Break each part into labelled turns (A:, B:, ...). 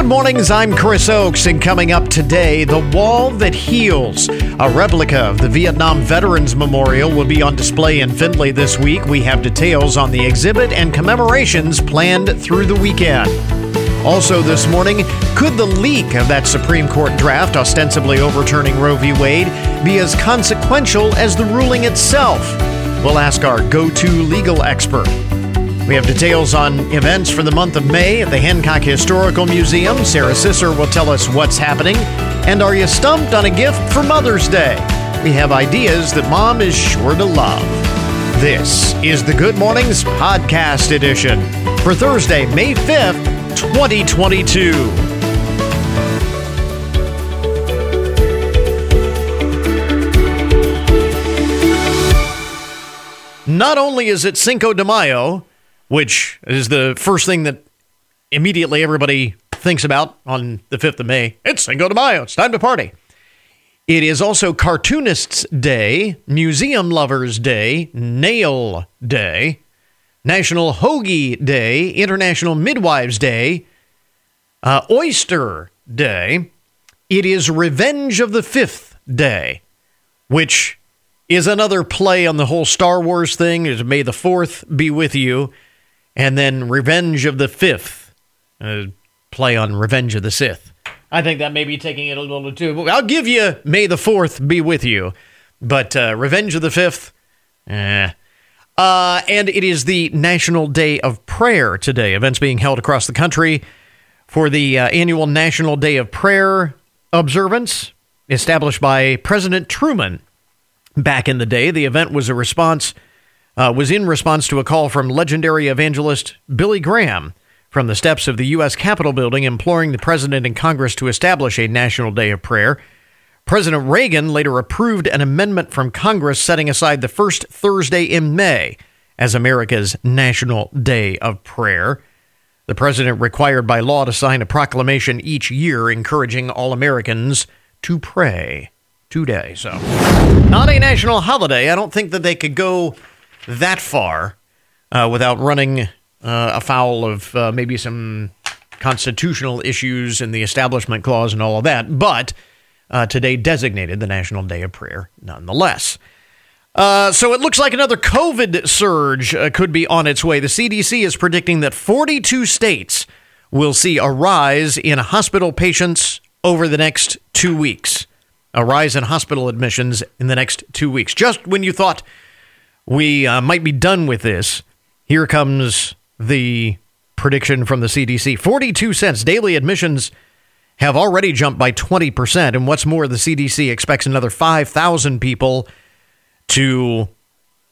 A: Good mornings, I'm Chris Oakes, and coming up today, The Wall That Heals. A replica of the Vietnam Veterans Memorial will be on display in Findlay this week. We have details on the exhibit and commemorations planned through the weekend. Also, this morning, could the leak of that Supreme Court draft ostensibly overturning Roe v. Wade be as consequential as the ruling itself? We'll ask our go to legal expert. We have details on events for the month of May at the Hancock Historical Museum. Sarah Sisser will tell us what's happening. And are you stumped on a gift for Mother's Day? We have ideas that mom is sure to love. This is the Good Mornings Podcast Edition for Thursday, May 5th, 2022. Not only is it Cinco de Mayo, which is the first thing that immediately everybody thinks about on the 5th of May. It's Cinco de Mayo. It's time to party. It is also Cartoonists Day, Museum Lovers Day, Nail Day, National Hoagie Day, International Midwives Day, uh, Oyster Day. It is Revenge of the Fifth Day, which is another play on the whole Star Wars thing. Is May the Fourth be with you and then Revenge of the Fifth, uh, play on Revenge of the Sith. I think that may be taking it a little too. I'll give you May the Fourth be with you, but uh, Revenge of the Fifth, eh. Uh, and it is the National Day of Prayer today. Events being held across the country for the uh, annual National Day of Prayer observance established by President Truman back in the day. The event was a response uh, was in response to a call from legendary evangelist Billy Graham from the steps of the U.S. Capitol building imploring the president and Congress to establish a national day of prayer. President Reagan later approved an amendment from Congress setting aside the first Thursday in May as America's National Day of Prayer. The president required by law to sign a proclamation each year encouraging all Americans to pray today. So, not a national holiday. I don't think that they could go that far uh, without running uh, afoul of uh, maybe some constitutional issues and the Establishment Clause and all of that. But uh, today designated the National Day of Prayer nonetheless. Uh, so it looks like another COVID surge uh, could be on its way. The CDC is predicting that 42 states will see a rise in hospital patients over the next two weeks. A rise in hospital admissions in the next two weeks. Just when you thought we uh, might be done with this. Here comes the prediction from the CDC 42 cents. Daily admissions have already jumped by 20%. And what's more, the CDC expects another 5,000 people to.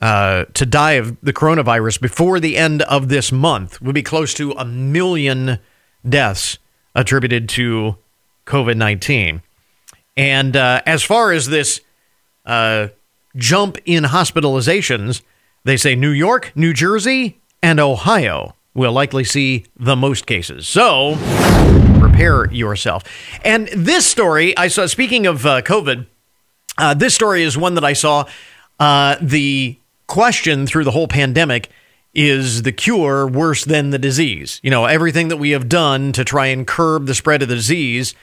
A: Uh, to die of the coronavirus before the end of this month would be close to a million deaths attributed to COVID 19. And uh, as far as this uh, jump in hospitalizations, they say New York, New Jersey, and Ohio will likely see the most cases. So prepare yourself. And this story I saw, speaking of uh, COVID, uh, this story is one that I saw. Uh, the question through the whole pandemic is the cure worse than the disease? You know, everything that we have done to try and curb the spread of the disease,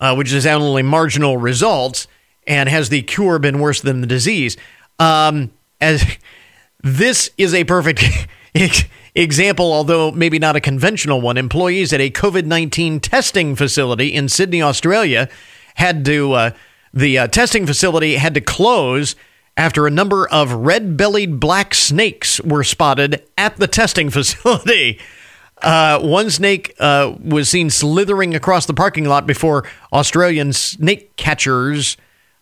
A: uh, which is only marginal results and has the cure been worse than the disease? Um, as this is a perfect example, although maybe not a conventional one. Employees at a COVID 19 testing facility in Sydney, Australia, had to, uh, the uh, testing facility had to close after a number of red bellied black snakes were spotted at the testing facility. Uh, one snake uh, was seen slithering across the parking lot before Australian snake catchers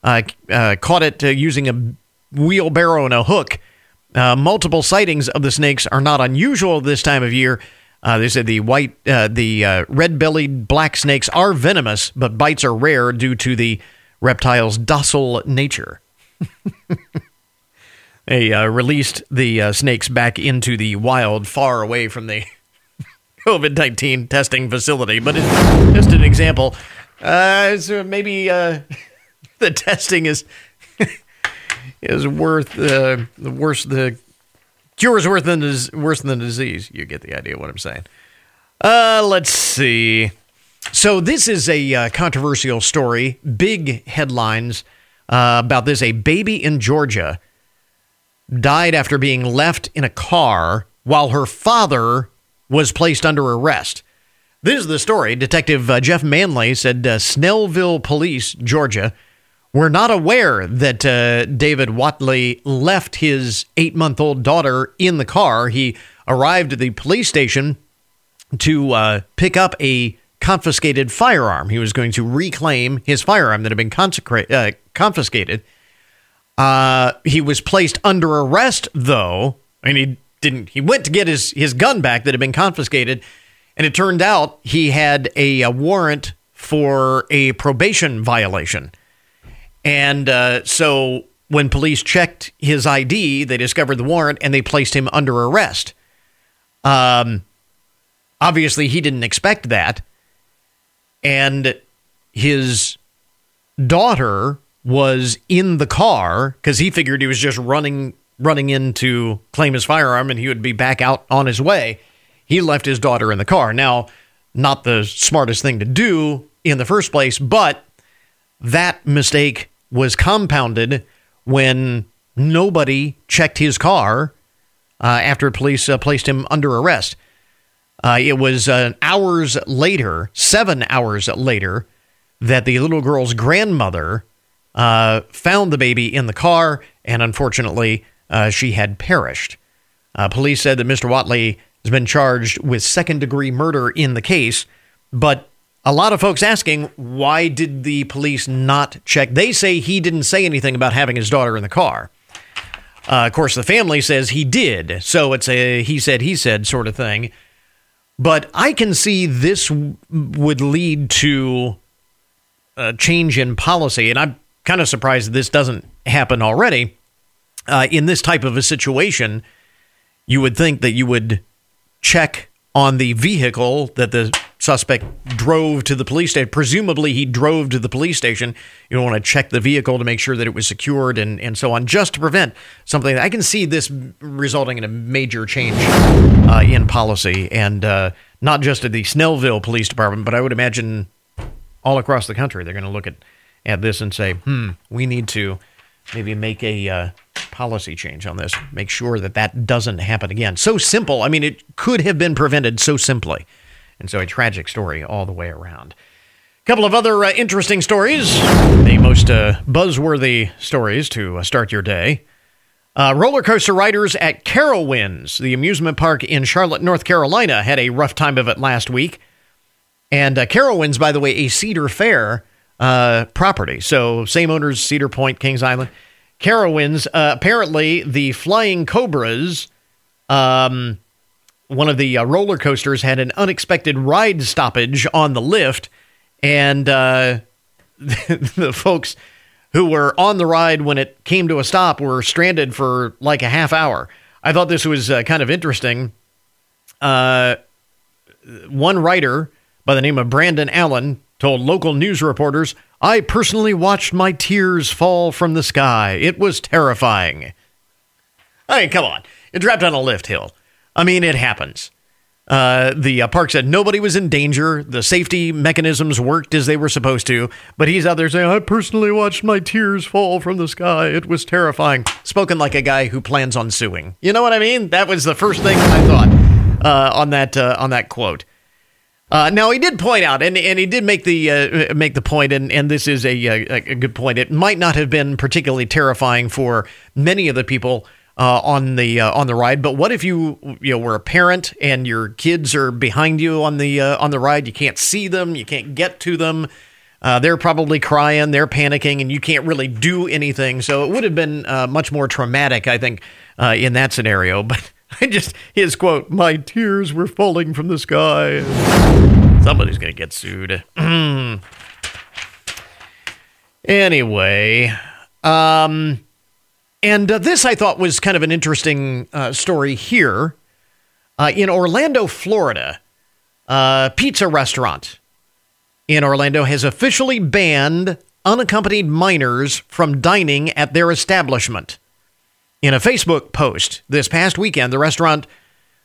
A: uh, uh, caught it uh, using a wheelbarrow and a hook. Uh, multiple sightings of the snakes are not unusual this time of year. Uh, they said the white, the red-bellied black snakes are venomous, but bites are rare due to the reptile's docile nature. they released the snakes back into the wild, far away from the COVID 19 testing facility, but it's just an example. Uh, so maybe uh, the testing is is worth uh, the worse the cure is worse than is worse than the disease. You get the idea of what I'm saying. Uh, let's see. So this is a uh, controversial story. Big headlines uh, about this. A baby in Georgia died after being left in a car while her father was placed under arrest. This is the story. Detective uh, Jeff Manley said uh, Snellville Police, Georgia, were not aware that uh, David Watley left his eight month old daughter in the car. He arrived at the police station to uh, pick up a confiscated firearm. He was going to reclaim his firearm that had been consecra- uh, confiscated. Uh, he was placed under arrest, though, and he didn't. He went to get his his gun back that had been confiscated, and it turned out he had a, a warrant for a probation violation. And uh, so when police checked his ID, they discovered the warrant and they placed him under arrest. Um, obviously, he didn't expect that. And his daughter was in the car because he figured he was just running running in to claim his firearm and he would be back out on his way. He left his daughter in the car. Now, not the smartest thing to do in the first place, but that mistake was compounded when nobody checked his car uh, after police uh, placed him under arrest. Uh, it was uh, hours later, seven hours later, that the little girl's grandmother uh, found the baby in the car, and unfortunately, uh, she had perished. Police said that Mr. Watley has been charged with second degree murder in the case, but a lot of folks asking why did the police not check? They say he didn't say anything about having his daughter in the car. Uh, of course, the family says he did, so it's a he said he said sort of thing. But I can see this w- would lead to a change in policy, and I'm kind of surprised this doesn't happen already. Uh, in this type of a situation, you would think that you would check on the vehicle that the suspect drove to the police station. Presumably, he drove to the police station. You want to check the vehicle to make sure that it was secured and, and so on, just to prevent something. I can see this resulting in a major change uh, in policy, and uh, not just at the Snellville Police Department, but I would imagine all across the country. They're going to look at, at this and say, hmm, we need to maybe make a uh, policy change on this, make sure that that doesn't happen again. So simple. I mean, it could have been prevented so simply. And so a tragic story all the way around. A couple of other uh, interesting stories, the most uh, buzzworthy stories to uh, start your day. Uh, roller coaster riders at Carowinds, the amusement park in Charlotte, North Carolina, had a rough time of it last week. And uh, Carowinds, by the way, a Cedar Fair uh, property. So same owners, Cedar Point, Kings Island. Carowinds, uh, apparently the Flying Cobras um, one of the uh, roller coasters had an unexpected ride stoppage on the lift, and uh, the folks who were on the ride when it came to a stop were stranded for like a half hour. I thought this was uh, kind of interesting. Uh, one writer by the name of Brandon Allen told local news reporters, I personally watched my tears fall from the sky. It was terrifying. I mean, come on. You're trapped on a lift hill. I mean, it happens. Uh, the uh, park said nobody was in danger. The safety mechanisms worked as they were supposed to. But he's out there saying, I personally watched my tears fall from the sky. It was terrifying. Spoken like a guy who plans on suing. You know what I mean? That was the first thing I thought uh, on that uh, on that quote. Uh, now he did point out, and, and he did make the uh, make the point, and, and this is a, a, a good point. It might not have been particularly terrifying for many of the people uh, on the uh, on the ride. But what if you you know were a parent and your kids are behind you on the uh, on the ride? You can't see them, you can't get to them. Uh, they're probably crying, they're panicking, and you can't really do anything. So it would have been uh, much more traumatic, I think, uh, in that scenario. But I just his quote: "My tears were falling from the sky." Somebody's gonna get sued. anyway, um. And uh, this I thought was kind of an interesting uh, story here. Uh, in Orlando, Florida, a pizza restaurant in Orlando has officially banned unaccompanied minors from dining at their establishment. In a Facebook post this past weekend, the restaurant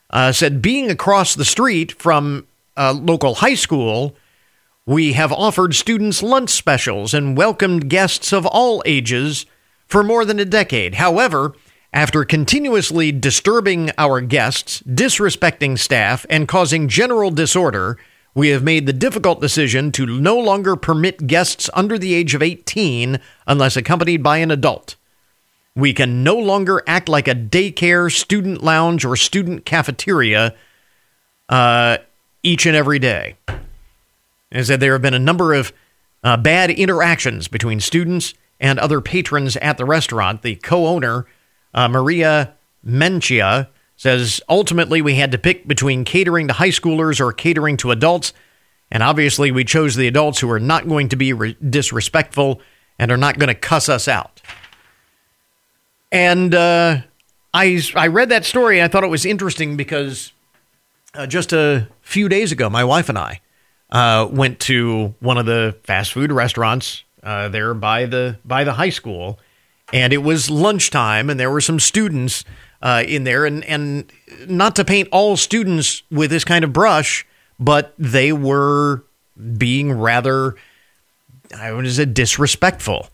A: uh, said being across the street from a local high school we have offered students lunch specials and welcomed guests of all ages for more than a decade. However, after continuously disturbing our guests, disrespecting staff, and causing general disorder, we have made the difficult decision to no longer permit guests under the age of 18 unless accompanied by an adult. We can no longer act like a daycare, student lounge, or student cafeteria uh, each and every day. As said, there have been a number of uh, bad interactions between students and other patrons at the restaurant. The co owner, uh, Maria Mencia, says ultimately we had to pick between catering to high schoolers or catering to adults. And obviously, we chose the adults who are not going to be re- disrespectful and are not going to cuss us out. And uh, I, I read that story. I thought it was interesting because uh, just a few days ago, my wife and I uh, went to one of the fast food restaurants uh, there by the by the high school, and it was lunchtime, and there were some students uh, in there, and and not to paint all students with this kind of brush, but they were being rather, I would say, disrespectful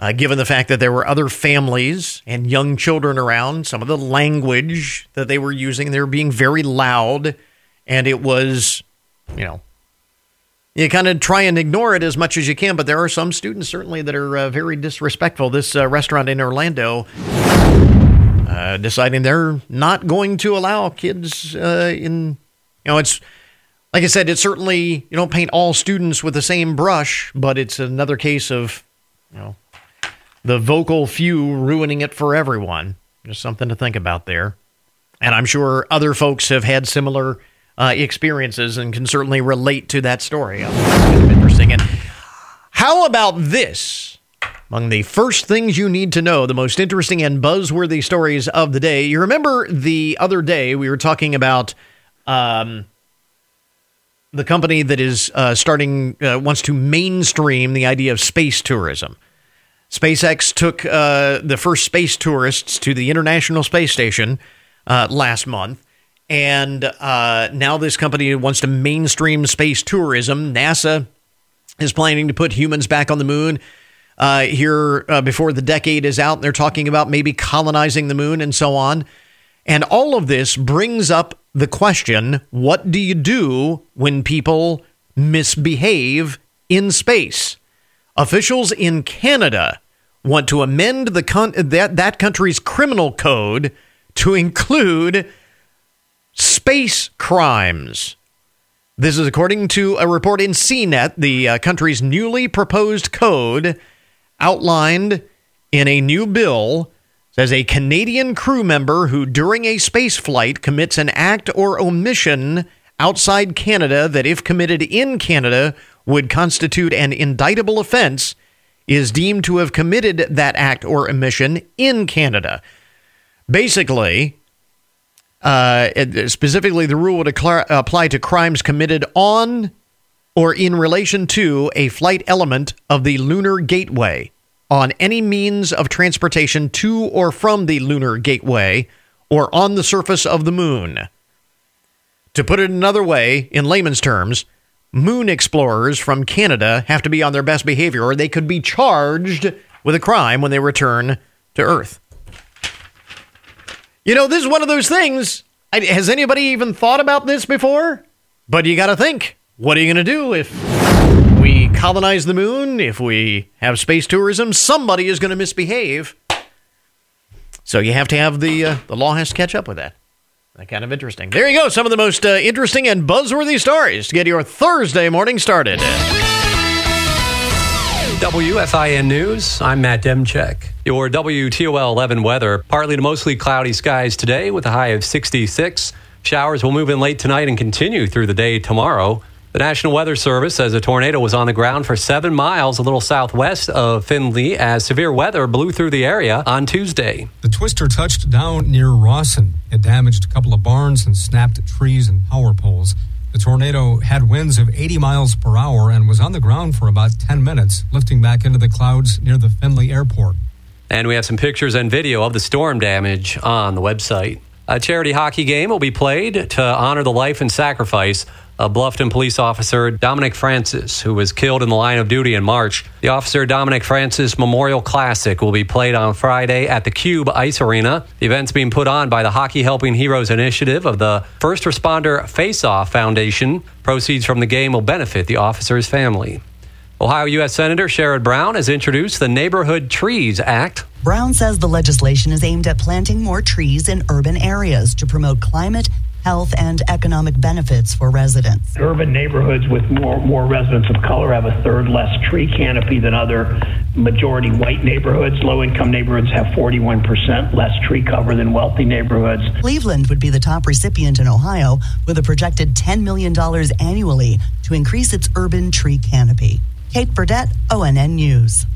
A: uh, given the fact that there were other families and young children around, some of the language that they were using, they were being very loud, and it was, you know, you kind of try and ignore it as much as you can, but there are some students certainly that are uh, very disrespectful. This uh, restaurant in Orlando uh, deciding they're not going to allow kids uh, in, you know, it's like I said, it's certainly you don't paint all students with the same brush, but it's another case of, you know, the vocal few ruining it for everyone. Just something to think about there. And I'm sure other folks have had similar uh, experiences and can certainly relate to that story. Interesting. And how about this? Among the first things you need to know, the most interesting and buzzworthy stories of the day. You remember the other day we were talking about um, the company that is uh, starting, uh, wants to mainstream the idea of space tourism. SpaceX took uh, the first space tourists to the International Space Station uh, last month. And uh, now this company wants to mainstream space tourism. NASA is planning to put humans back on the moon uh, here uh, before the decade is out. They're talking about maybe colonizing the moon and so on. And all of this brings up the question what do you do when people misbehave in space? Officials in Canada want to amend the con- that, that country's criminal code to include space crimes. This is according to a report in CNET, the uh, country's newly proposed code outlined in a new bill says a Canadian crew member who during a space flight commits an act or omission outside Canada that if committed in Canada would constitute an indictable offense is deemed to have committed that act or omission in Canada. Basically, uh, specifically, the rule would apply to crimes committed on or in relation to a flight element of the lunar gateway on any means of transportation to or from the lunar gateway or on the surface of the moon. To put it another way, in layman's terms, moon explorers from Canada have to be on their best behavior or they could be charged with a crime when they return to Earth. You know, this is one of those things. Has anybody even thought about this before? But you got to think what are you going to do if we colonize the moon? If we have space tourism? Somebody is going to misbehave. So you have to have the uh, the law has to catch up with that. Kind of interesting. There you go. Some of the most uh, interesting and buzzworthy stories to get your Thursday morning started.
B: WFIN News, I'm Matt Demchek. Your WTOL 11 weather, partly to mostly cloudy skies today with a high of 66. Showers will move in late tonight and continue through the day tomorrow. The National Weather Service says a tornado was on the ground for seven miles a little southwest of Findlay as severe weather blew through the area on Tuesday.
C: The twister touched down near Rawson. It damaged a couple of barns and snapped trees and power poles. The tornado had winds of 80 miles per hour and was on the ground for about 10 minutes, lifting back into the clouds near the Findlay airport.
B: And we have some pictures and video of the storm damage on the website. A charity hockey game will be played to honor the life and sacrifice of Bluffton police officer Dominic Francis, who was killed in the line of duty in March. The Officer Dominic Francis Memorial Classic will be played on Friday at the Cube Ice Arena. The event's being put on by the Hockey Helping Heroes initiative of the First Responder Face Off Foundation. Proceeds from the game will benefit the officer's family. Ohio U.S. Senator Sherrod Brown has introduced the Neighborhood Trees Act.
D: Brown says the legislation is aimed at planting more trees in urban areas to promote climate health and economic benefits for residents.
E: Urban neighborhoods with more more residents of color have a third less tree canopy than other majority white neighborhoods. Low income neighborhoods have 41% less tree cover than wealthy neighborhoods.
D: Cleveland would be the top recipient in Ohio with a projected $10 million annually to increase its urban tree canopy. Kate Burdett, ONN News.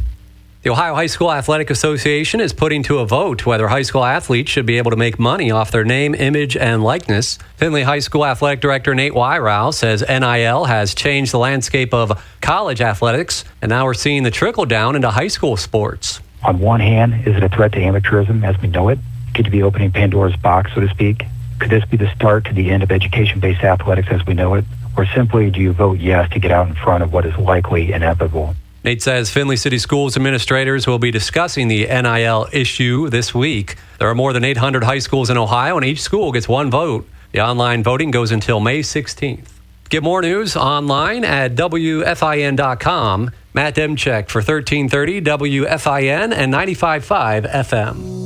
B: The Ohio High School Athletic Association is putting to a vote whether high school athletes should be able to make money off their name, image, and likeness. Findlay High School Athletic Director Nate Weihrauch says NIL has changed the landscape of college athletics, and now we're seeing the trickle down into high school sports.
F: On one hand, is it a threat to amateurism as we know it? Could you be opening Pandora's box, so to speak? Could this be the start to the end of education based athletics as we know it? Or simply do you vote yes to get out in front of what is likely inevitable?
B: Nate says Findlay City Schools administrators will be discussing the NIL issue this week. There are more than 800 high schools in Ohio, and each school gets one vote. The online voting goes until May 16th. Get more news online at WFIN.com. Matt Demchek for 1330 WFIN and 95.5 FM.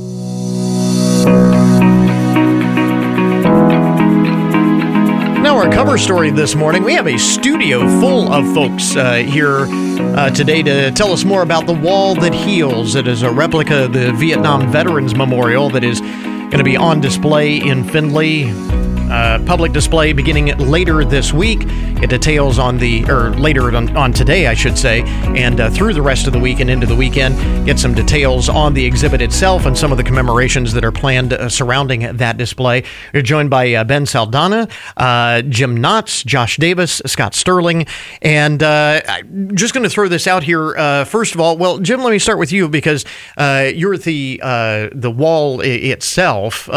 A: Cover story this morning, we have a studio full of folks uh, here uh, today to tell us more about the Wall That Heals. It is a replica of the Vietnam Veterans Memorial that is going to be on display in Findlay uh, public display beginning later this week. It details on the, or later on, on today, I should say, and uh, through the rest of the week and into the weekend, get some details on the exhibit itself and some of the commemorations that are planned uh, surrounding that display. You're joined by uh, Ben Saldana, uh, Jim Knotts, Josh Davis, Scott Sterling, and uh, I'm just going to throw this out here. first of all, well, Jim, let me start with you because you're the the wall itself.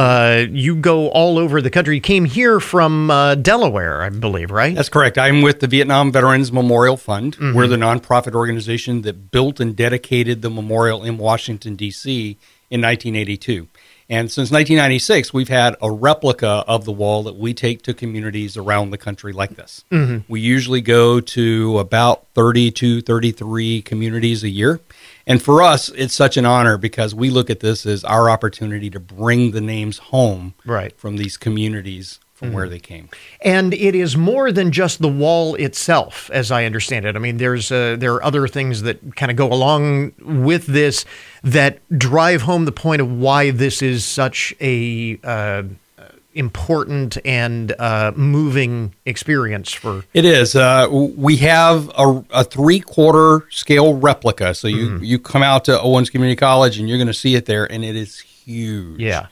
A: you go all over the country. You came here from Delaware, I believe, right?
G: That's correct. I'm with the Vietnam Veterans Memorial Fund. Mm-hmm. We're the nonprofit organization that built and dedicated the memorial in Washington, D.C. in 1982. And since 1996, we've had a replica of the wall that we take to communities around the country like this. Mm-hmm. We usually go to about 30 to 33 communities a year. And for us, it's such an honor because we look at this as our opportunity to bring the names home
A: right.
G: from these communities from mm where they came.
A: And it is more than just the wall itself, as I understand it. I mean, there's uh, there are other things that kind of go along with this that drive home the point of why this is such a uh, important and uh, moving experience for
G: it is uh, we have a, a, three quarter scale replica so you mm-hmm. you come out to owens community college and you're going to see it there and it is huge
A: yeah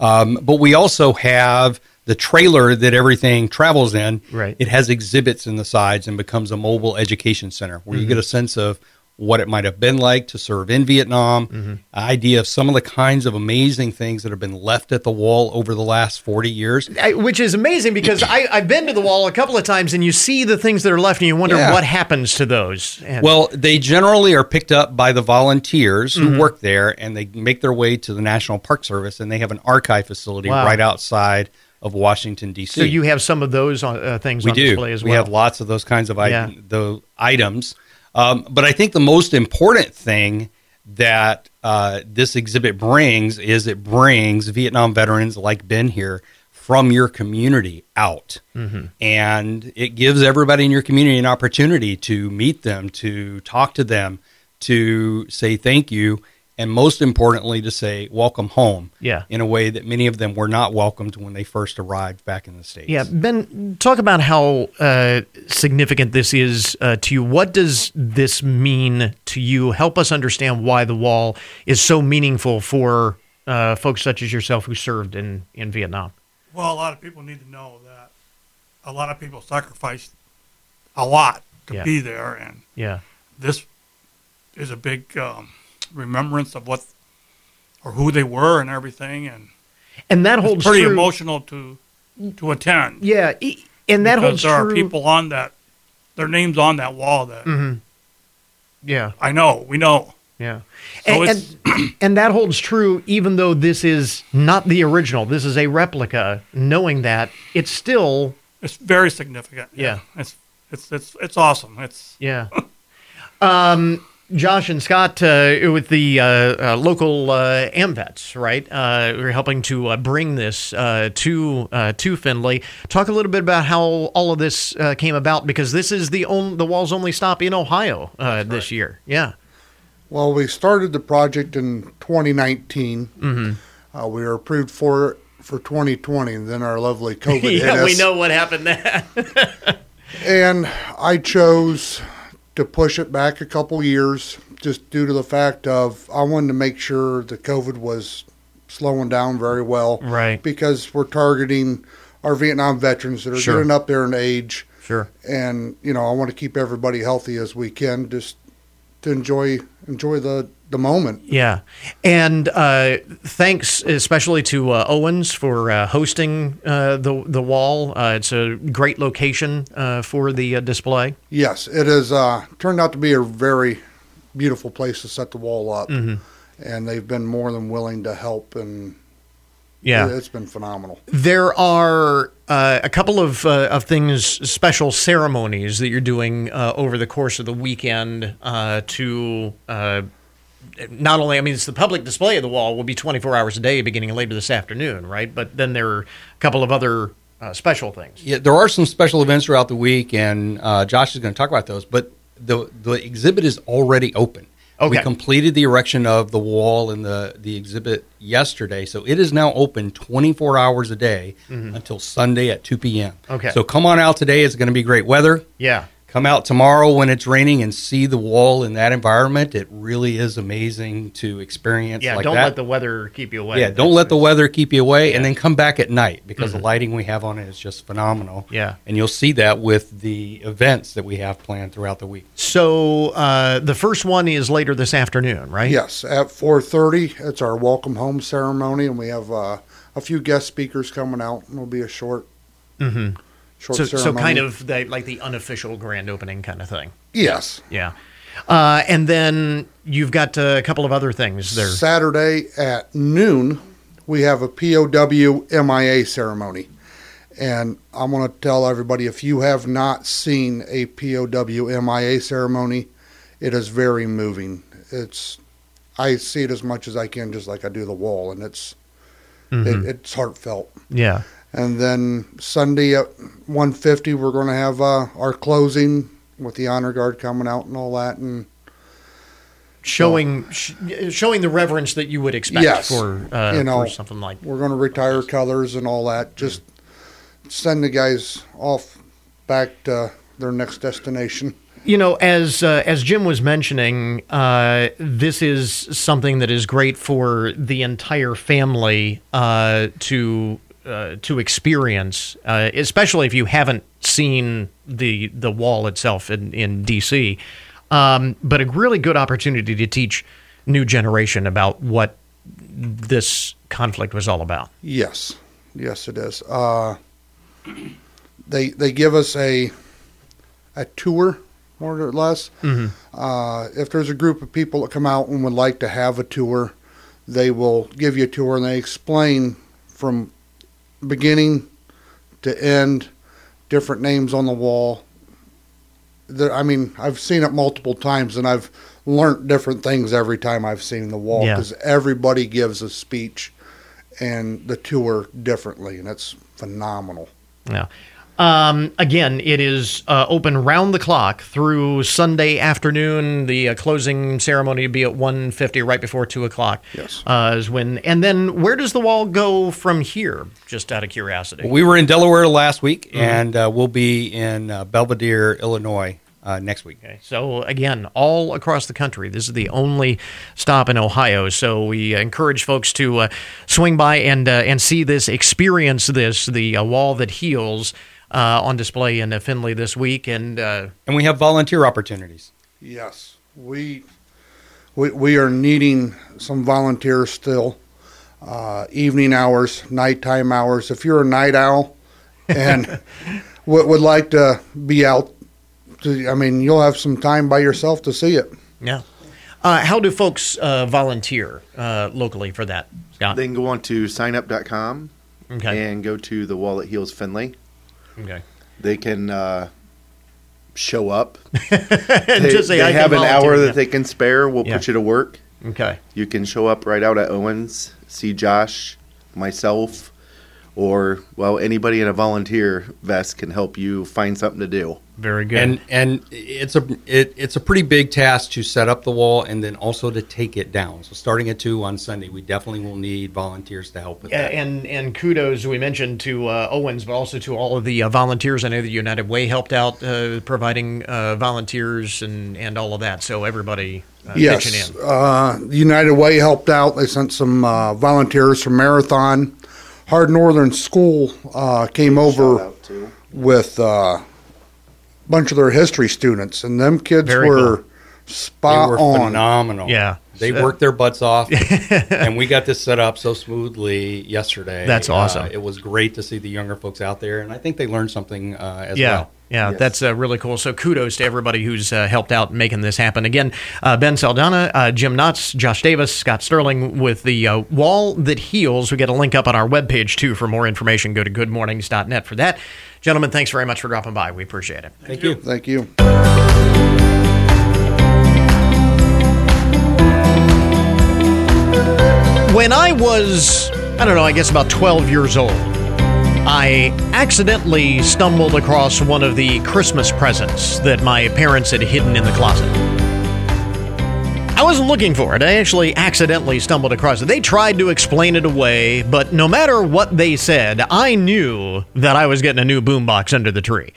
G: um, but we also have the trailer that everything travels in,
A: right.
G: it has exhibits in the sides and becomes a mobile education center where mm-hmm. you get a sense of what it might have been like to serve in Vietnam, mm-hmm. idea of some of the kinds of amazing things that have been left at the wall over the last 40 years.
A: I, which is amazing because I, have been to the wall a couple of times and you see the things that are left and you wonder yeah. what happens to those.
G: And well, they generally are picked up by the volunteers who mm-hmm. work there and they make their way to the National Park Service and they have an archive facility wow. right outside of Washington D.C.
A: So you have some of those uh, things
G: we
A: on
G: do.
A: display as well.
G: We have lots of those kinds of yeah. the items. Um, but I think the most important thing that uh, this exhibit brings is it brings Vietnam veterans like Ben here from your community out. Mm-hmm. And it gives everybody in your community an opportunity to meet them, to talk to them, to say thank you and most importantly to say welcome home
A: yeah.
G: in a way that many of them were not welcomed when they first arrived back in the states.
A: Yeah. Ben talk about how uh, significant this is uh, to you. What does this mean to you? Help us understand why the wall is so meaningful for uh, folks such as yourself who served in, in vietnam.
H: Well a lot of people need to know that a lot of people sacrificed a lot to
A: yeah.
H: be there and
A: yeah.
H: this is a big um, remembrance of what or who they were and everything and
A: and that holds
H: pretty
A: true.
H: emotional to to attend.
A: Yeah, and that holds
H: there
A: true.
H: are people on that, their names on that wall that
A: Mm-hmm. Yeah,
H: I know, we know.
A: yeah,
H: So
A: and, and and that holds true even though this is not the original. This is a replica. Knowing that, it's still
H: it's very significant.
A: Yeah.
H: it's it's it's it's awesome. It's
A: Yeah. um, Josh and Scott uh, with the uh, uh, local uh, AMVETs, right? Uh, we're helping to uh, bring this uh, to uh, to Findlay. Talk a little bit about how all of this uh, came about because this is the only the wall's only stop in Ohio uh, this year. Yeah.
I: Well, we started the project in 2019.
A: Mm-hmm.
I: Uh, we were approved for for 2020, and then our lovely COVID hit
A: yeah, we know what happened there.
I: And I chose to push it back a couple years just due to the fact of I wanted to make sure the COVID was slowing down very well.
A: Right.
I: Because we're targeting our Vietnam veterans that are
A: Sure.
I: getting up there in age.
A: Sure.
I: And, you know, I want to keep everybody healthy as we can just to enjoy enjoy the, the moment.
A: Yeah, and uh, thanks especially to uh, Owens for uh, hosting uh, the the wall. Uh, it's a great location uh, for the uh, display.
I: Yes, it has uh, turned out to be a very beautiful place to set the wall up,
A: Mm-hmm.
I: and they've been more than willing to help, and
A: Yeah,
I: it, has been phenomenal.
A: there are uh, a couple of uh, of things, special ceremonies that you're doing uh, over the course of the weekend uh, to. Uh, not only, I mean, it's the public display of the wall will be 24 hours a day beginning later this afternoon, right? But then there are a couple of other uh, special things.
G: Yeah, there are some special events throughout the week, and uh, Josh is going to talk about those. But the the exhibit is already open. We completed the erection of the wall and the the exhibit yesterday, so it is now open 24 hours a day until Sunday at 2 p.m.
A: Mm-hmm. Okay.
G: So come on out today. It's going to be great weather.
A: Yeah.
G: Come out tomorrow when it's raining and see the wall in that environment. It really is amazing to experience.
A: Yeah,
G: like
A: don't
G: that.
A: let the weather keep you away.
G: yeah, don't let the weather keep you away, and then come back at night because the lighting we have on it is just phenomenal.
A: Yeah.
G: and you'll see that with the events that we have planned throughout the week.
A: So uh, the first one is later this afternoon, right?
I: Yes, at 4:30, it's our welcome home ceremony, and we have uh, a few guest speakers coming out. And it'll be a short,
A: Mm-hmm.
I: Short
A: So, so kind of the, like the unofficial grand opening kind of thing.
I: yes.
A: Yeah. Uh, and then you've got a couple of other things there.
I: Saturday at noon, we have a POW MIA ceremony. And I'm going to tell everybody if you have not seen a POW MIA ceremony, it is very moving. It's I see it as much as I can, just like I do the wall, and it's
A: Mhm.
I: it, it's heartfelt.
A: yeah.
I: And then Sunday at 1:50, we're going to have uh, our closing with the honor guard coming out and all that, and
A: Showing sh- showing the reverence that you would expect
I: Yes.
A: for uh,
I: You know,
A: something like
I: we're going to retire colors and all that. Just send the guys off back to their next destination.
A: You know, as uh, as Jim was mentioning, uh, this is something that is great for the entire family uh, to uh, to experience, uh, especially if you haven't seen the the wall itself in in DC. Um, but a really good opportunity to teach new generation about what this conflict was all about.
I: Yes, yes, it is. Uh, they they give us a a tour more or less. Uh, if there's a group of people that come out and would like to have a tour, they will give you a tour and they explain from beginning to end, different names on the wall. There, I mean, I've seen it multiple times and I've learned different things every time I've seen the wall
A: Yeah.
I: because everybody gives a speech and the tour differently, and it's phenomenal.
A: Yeah. Um, again, it is uh, open round the clock through Sunday afternoon. The uh, closing ceremony will be at 1.50 right before 2 o'clock.
I: Yes.
A: Uh, is when, and then where does the wall go from here, just out of curiosity?
G: We were in Delaware last week,
A: Mm-hmm.
G: and uh, we'll be in uh, Belvidere, Illinois uh, next week.
A: Okay, so again, all across the country. This is the only stop in Ohio. So we encourage folks to uh, swing by and uh, and see this, experience this, the uh, wall that heals, on display in uh, Findlay this week. And uh,
G: And we have volunteer opportunities.
I: Yes, we we, we are needing some volunteers still. uh, evening hours, nighttime hours. If you're a night owl and would, would like to be out, to, I mean, you'll have some time by yourself to see it.
A: Yeah. Uh, how do folks uh, volunteer uh, locally for that, Scott?
J: They can go on to signup.com
A: Okay.
J: and go to the wall at Heals Findlay.
A: Okay.
J: They can uh, show up.
A: And
J: They,
A: just say,
J: they
A: "I
J: have an
A: volunteer."
J: hour
A: Yeah.
J: that they can spare. We'll
A: Yeah.
J: put you to work.
A: Okay.
J: You can show up right out at Owens, see Josh, myself, or well, anybody in a volunteer vest can help you find something to do.
A: Very good.
G: And and it's a it, it's a pretty big task to set up the wall and then also to take it down. So starting at two on Sunday, we definitely will need volunteers to help with
A: Yeah,
G: that.
A: and and kudos we mentioned to uh, Owens, but also to all of the uh, volunteers. I know the United Way helped out uh, providing uh, volunteers and and all of that. So everybody uh,
I: Yes,
A: in.
I: uh, United Way helped out. They sent some uh, volunteers from Marathon. Hardin Northern School uh, came over
J: out too.
I: with uh, a bunch of their history students, and them kids
A: Very
I: were
A: cool.
G: They
I: spot
G: were
I: on.
G: phenomenal.
A: Yeah.
G: They
A: So-
G: worked their butts off, and we got this set up so smoothly yesterday.
A: That's awesome.
G: Uh, it was great to see the younger folks out there, and I think they learned something uh, as
A: Yeah.
G: well.
A: Yeah,
J: Yes.
A: that's uh, really cool. So kudos to everybody who's uh, helped out making this happen. Again, uh, Ben Saldana, uh, Jim Knotts, Josh Davis, Scott Sterling with the uh, Wall That Heals. We get a link up on our webpage, too, for more information. Go to goodmornings.net for that. Gentlemen, thanks very much for dropping by. We appreciate it.
G: Thank you.
I: Thank you.
A: When I was, I don't know, I guess about 12 years old, I accidentally stumbled across one of the Christmas presents that my parents had hidden in the closet. I wasn't looking for it. I actually accidentally stumbled across it. They tried to explain it away, but no matter what they said, I knew that I was getting a new boombox under the tree.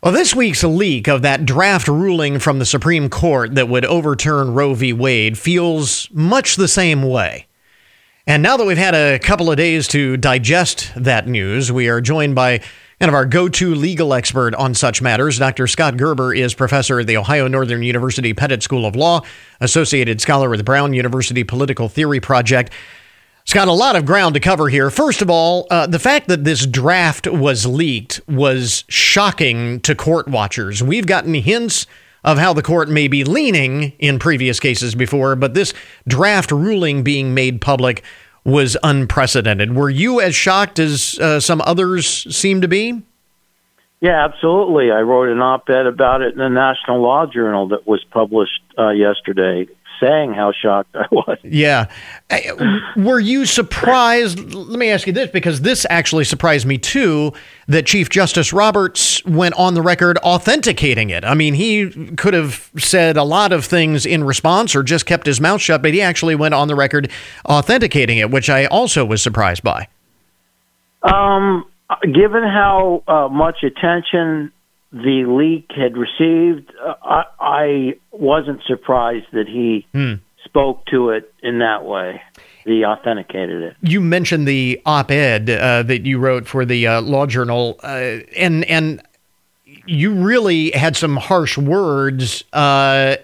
A: Well, this week's leak of that draft ruling from the Supreme Court that would overturn Roe v. Wade feels much the same way. And now that we've had a couple of days to digest that news, we are joined by kind of our go to legal expert on such matters. Dr. Scott Gerber is professor at the Ohio Northern University Pettit School of Law, associated scholar with the Brown University Political Theory Project. Scott, a lot of ground to cover here. First of all, uh, the fact that this draft was leaked was shocking to court watchers. We've gotten hints of how the court may be leaning in previous cases before, but this draft ruling being made public was unprecedented. Were you as shocked as uh, some others seem to be?
K: Yeah, absolutely. I wrote an op-ed about it in the National Law Journal that was published uh, yesterday, saying how shocked I was.
A: Yeah. Uh, Were you surprised? Let me ask you this because this actually surprised me too that Chief Justice Roberts went on the record authenticating it. I mean, he could have said a lot of things in response or just kept his mouth shut, but he actually went on the record authenticating it, which I also was surprised by.
K: Um, given how uh, much attention the leak had received, uh, I, I wasn't surprised that he spoke to it in that way. He authenticated it.
A: You mentioned the op-ed uh, that you wrote for the uh, Law Journal, uh, and and you really had some harsh words. Uh,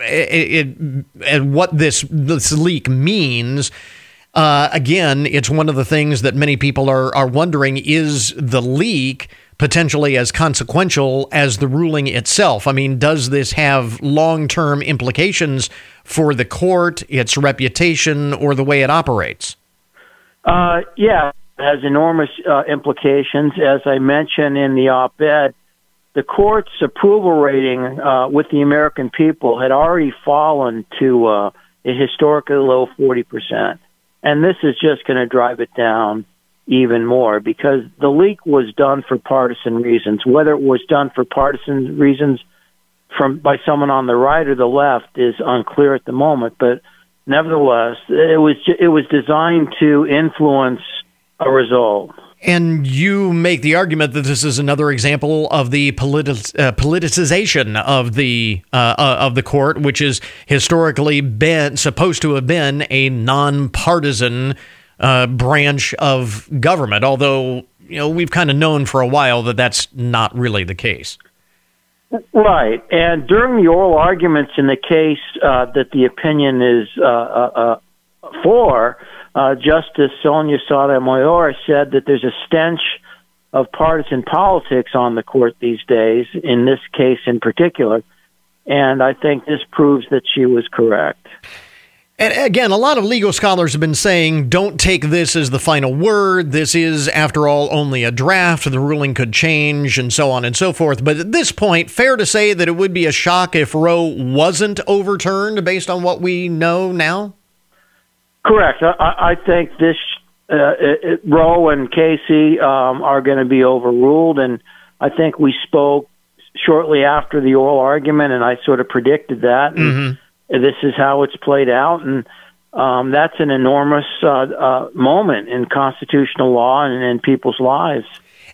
A: it, it, and what this this leak means. Uh, again, it's one of the things that many people are are wondering: is the leak potentially as consequential as the ruling itself? I mean, does this have long term implications for the court, its reputation, or the way it operates?
K: Uh, yeah, it has enormous uh, implications. As I mentioned in the op-ed, the court's approval rating uh, with the American people had already fallen to uh, a historically low 40%. And this is just going to drive it down even more because the leak was done for partisan reasons. Whether it was done for partisan reasons from by someone on the right or the left is unclear at the moment, but nevertheless, it was it was designed to influence a result.
A: And you make the argument that this is another example of the politi- uh, politicization of the uh, uh, of the court, which is historically been supposed to have been a nonpartisan uh, branch of government. Although you know we've kind of known for a while that that's not really the case.
K: Right. And during the oral arguments in the case uh, that the opinion is uh, for, uh, Justice Sonia Sotomayor said that there's a stench of partisan politics on the court these days, in this case in particular. And I think this proves that she was correct.
A: And again, a lot of legal scholars have been saying don't take this as the final word. This is, after all, only a draft. The ruling could change and so on and so forth. But at this point, fair to say that it would be a shock if Roe wasn't overturned based on what we know now?
K: Correct. I, I think this uh, it, Roe and Casey um, are going to be overruled. And I think we spoke shortly after the oral argument, and I sort of predicted that. And, mm-hmm this is how it's played out, and um, that's an enormous uh, uh, moment in constitutional law and in people's lives.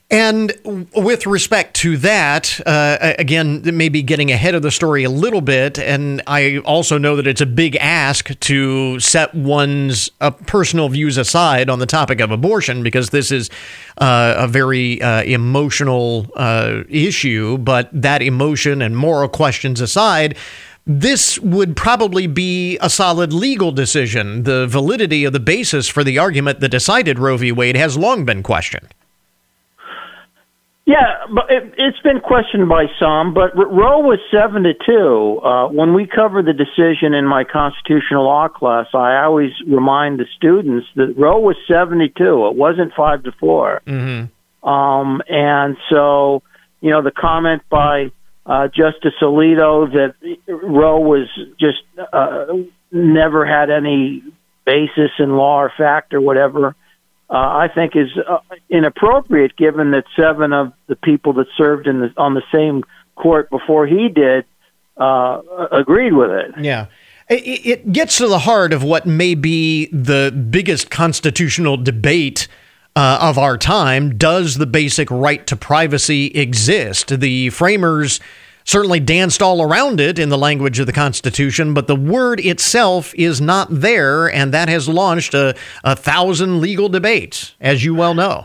A: And with respect to that, uh, again, maybe getting ahead of the story a little bit, and I also know that it's a big ask to set one's uh, personal views aside on the topic of abortion because this is uh, a very uh, emotional uh, issue. But that emotion and moral questions aside, this would probably be a solid legal decision. The validity of the basis for the argument that decided Roe v. Wade has long been questioned.
K: Yeah, but it, has been questioned by some. But Roe was seven to two. Uh, when we cover the decision in my constitutional law class, I always remind the students that Roe was seventy two. It wasn't five to 4
A: mm-hmm.
K: um, and so, you know, the comment by uh, Justice Alito that Roe was just uh, never had any basis in law or fact or whatever. Uh, I think is uh, inappropriate, given that seven of the people that served in the, on the same court before he did uh, agreed with it.
A: Yeah. It gets to the heart of what may be the biggest constitutional debate uh, of our time. Does the basic right to privacy exist? The framers certainly danced all around it in the language of the Constitution, but the word itself is not there, and that has launched a, a thousand legal debates, as you well know.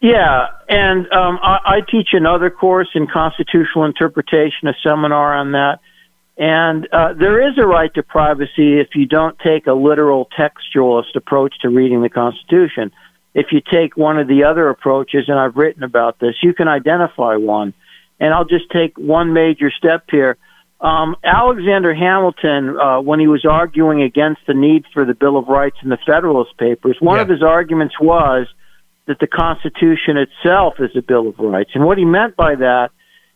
K: Yeah, and um, I, I teach another course in constitutional interpretation, a seminar on that. And uh, there is a right to privacy if you don't take a literal textualist approach to reading the Constitution if you take one of the other approaches, and I've written about this, you can identify one. And I'll just take one major step here. Um, Alexander Hamilton, uh, when he was arguing against the need for the Bill of Rights in the Federalist Papers, one yeah. of his arguments was that the Constitution itself is a Bill of Rights. And what he meant by that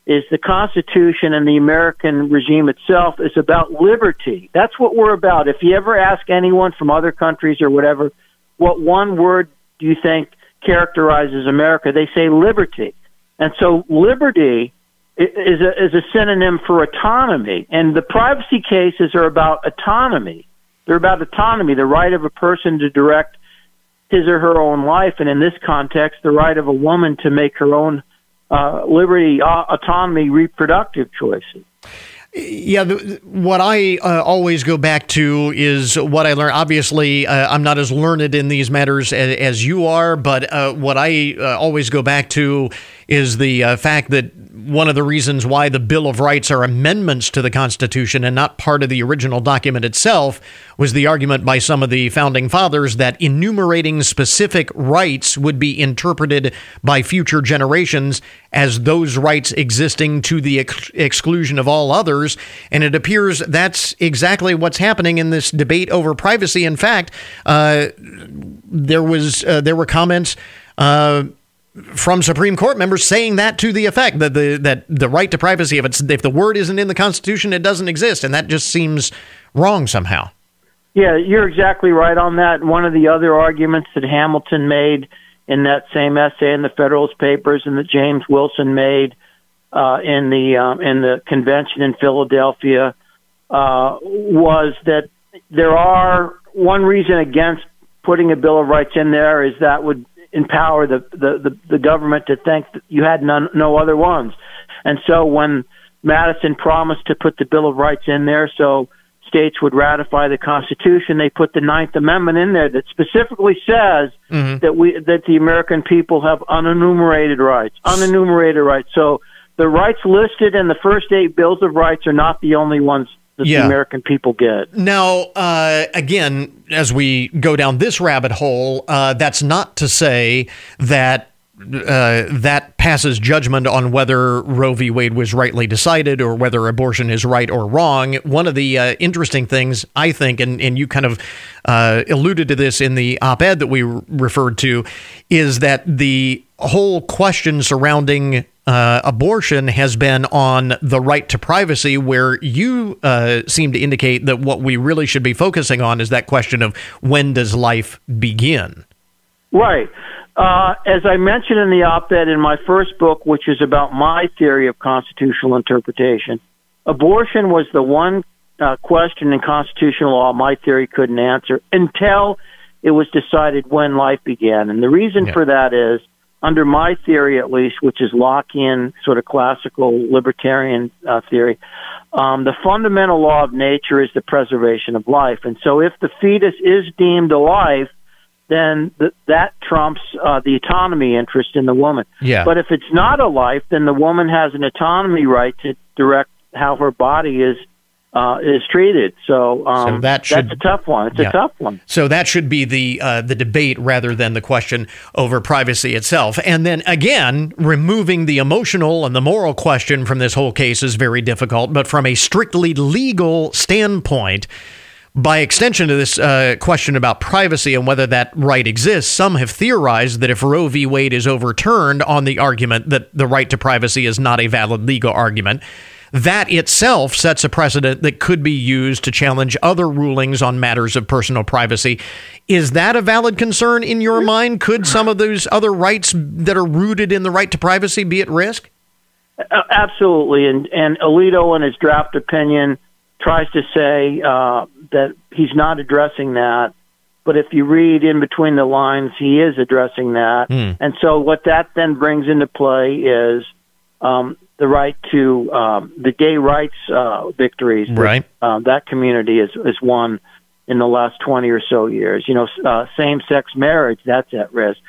K: is the Constitution and the American regime itself is about liberty. That's what we're about. If you ever ask anyone from other countries or whatever, what one word do you think characterizes America? They say liberty. And so liberty is a, is a synonym for autonomy. And the privacy cases are about autonomy. They're about autonomy, the right of a person to direct his or her own life, and in this context, the right of a woman to make her own uh, liberty, uh, autonomy, reproductive choices.
A: Yeah, the, what I uh, always go back to is what I learned. Obviously, uh, I'm not as learned in these matters as, as you are, but uh, what I uh, always go back to is the uh, fact that one of the reasons why the Bill of Rights are amendments to the Constitution and not part of the original document itself was the argument by some of the founding fathers that enumerating specific rights would be interpreted by future generations as those rights existing to the ex- exclusion of all others. And it appears that's exactly what's happening in this debate over privacy. In fact, uh, there was uh, there were comments. Uh, from Supreme Court members saying that to the effect that the that the right to privacy, if it's if the word isn't in the Constitution, it doesn't exist, and that just seems wrong somehow.
K: Yeah, you're exactly right on that. One of the other arguments that Hamilton made in that same essay in the Federalist Papers, and that James Wilson made uh, in the um, in the convention in Philadelphia, uh, was that there are one reason against putting a Bill of Rights in there is that would empower the, the, the, the government to think that you had none, no other ones. And so when Madison promised to put the Bill of Rights in there so states would ratify the Constitution, they put the Ninth Amendment in there that specifically says mm-hmm. that we that the American people have unenumerated rights, unenumerated rights. So the rights listed in the first eight bills of rights are not the only ones that
A: Yeah.
K: the American people get.
A: Now, uh, again, as we go down this rabbit hole, uh, that's not to say that uh, that passes judgment on whether Roe v. Wade was rightly decided or whether abortion is right or wrong. One of the uh, interesting things, I think, and, and you kind of uh, alluded to this in the op ed that we re- referred to, is that the whole question surrounding uh, abortion has been on the right to privacy, where you uh, seem to indicate that what we really should be focusing on is that question of when does life begin?
K: Right. Uh, as I mentioned in the op-ed in my first book, which is about my theory of constitutional interpretation, abortion was the one uh, question in constitutional law my theory couldn't answer until it was decided when life began. And the reason for that is, under my theory at least, which is Lockean sort of classical libertarian uh, theory, um, the fundamental law of nature is the preservation of life. And so if the fetus is deemed alive, then th- that trumps uh, the autonomy interest in the woman.
A: Yeah.
K: But if it's not a life, then the woman has an autonomy right to direct how her body is uh, is treated. So, um,
A: So that should-
K: that's a tough one. It's
A: Yeah.
K: a tough one.
A: So that should be the uh, the debate rather than the question over privacy itself. And then again, removing the emotional and the moral question from this whole case is very difficult. But from a strictly legal standpoint, by extension to this uh, question about privacy and whether that right exists, some have theorized that if Roe v. Wade is overturned on the argument that the right to privacy is not a valid legal argument, that itself sets a precedent that could be used to challenge other rulings on matters of personal privacy. Is that a valid concern in your mind? Could some of those other rights that are rooted in the right to privacy be at risk?
K: Absolutely. And, and Alito, in his draft opinion, tries to say uh, that he's not addressing that. But if you read in between the lines, he is addressing that.
A: Hmm.
K: And so what that then brings into play is um, the right to um, the gay rights uh, victories. that,
A: Right.
K: uh, that community is is won in the last twenty or so years. You know, uh, same sex marriage that's at risk.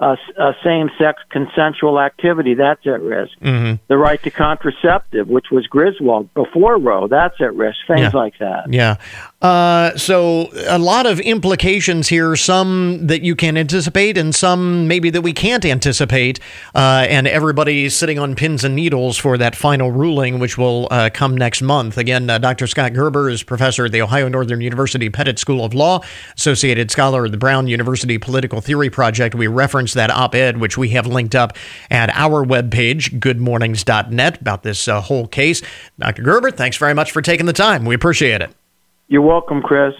K: Uh, uh, same sex consensual activity that's at risk.
A: Mm-hmm.
K: The right to contraceptive, which was Griswold before Roe, that's at risk. Things
A: Yeah.
K: like that.
A: Yeah. Uh, so a lot of implications here, some that you can anticipate and some maybe that we can't anticipate. Uh, and everybody's sitting on pins and needles for that final ruling, which will uh, come next month. Again, uh, Dr. Scott Gerber is professor at the Ohio Northern University Pettit School of Law, associated scholar of the Brown University Political Theory Project. We that op ed, which we have linked up at our webpage, goodmornings.net, about this uh, whole case. Dr. Gerber, thanks very much for taking the time. We appreciate it.
K: You're welcome, Chris.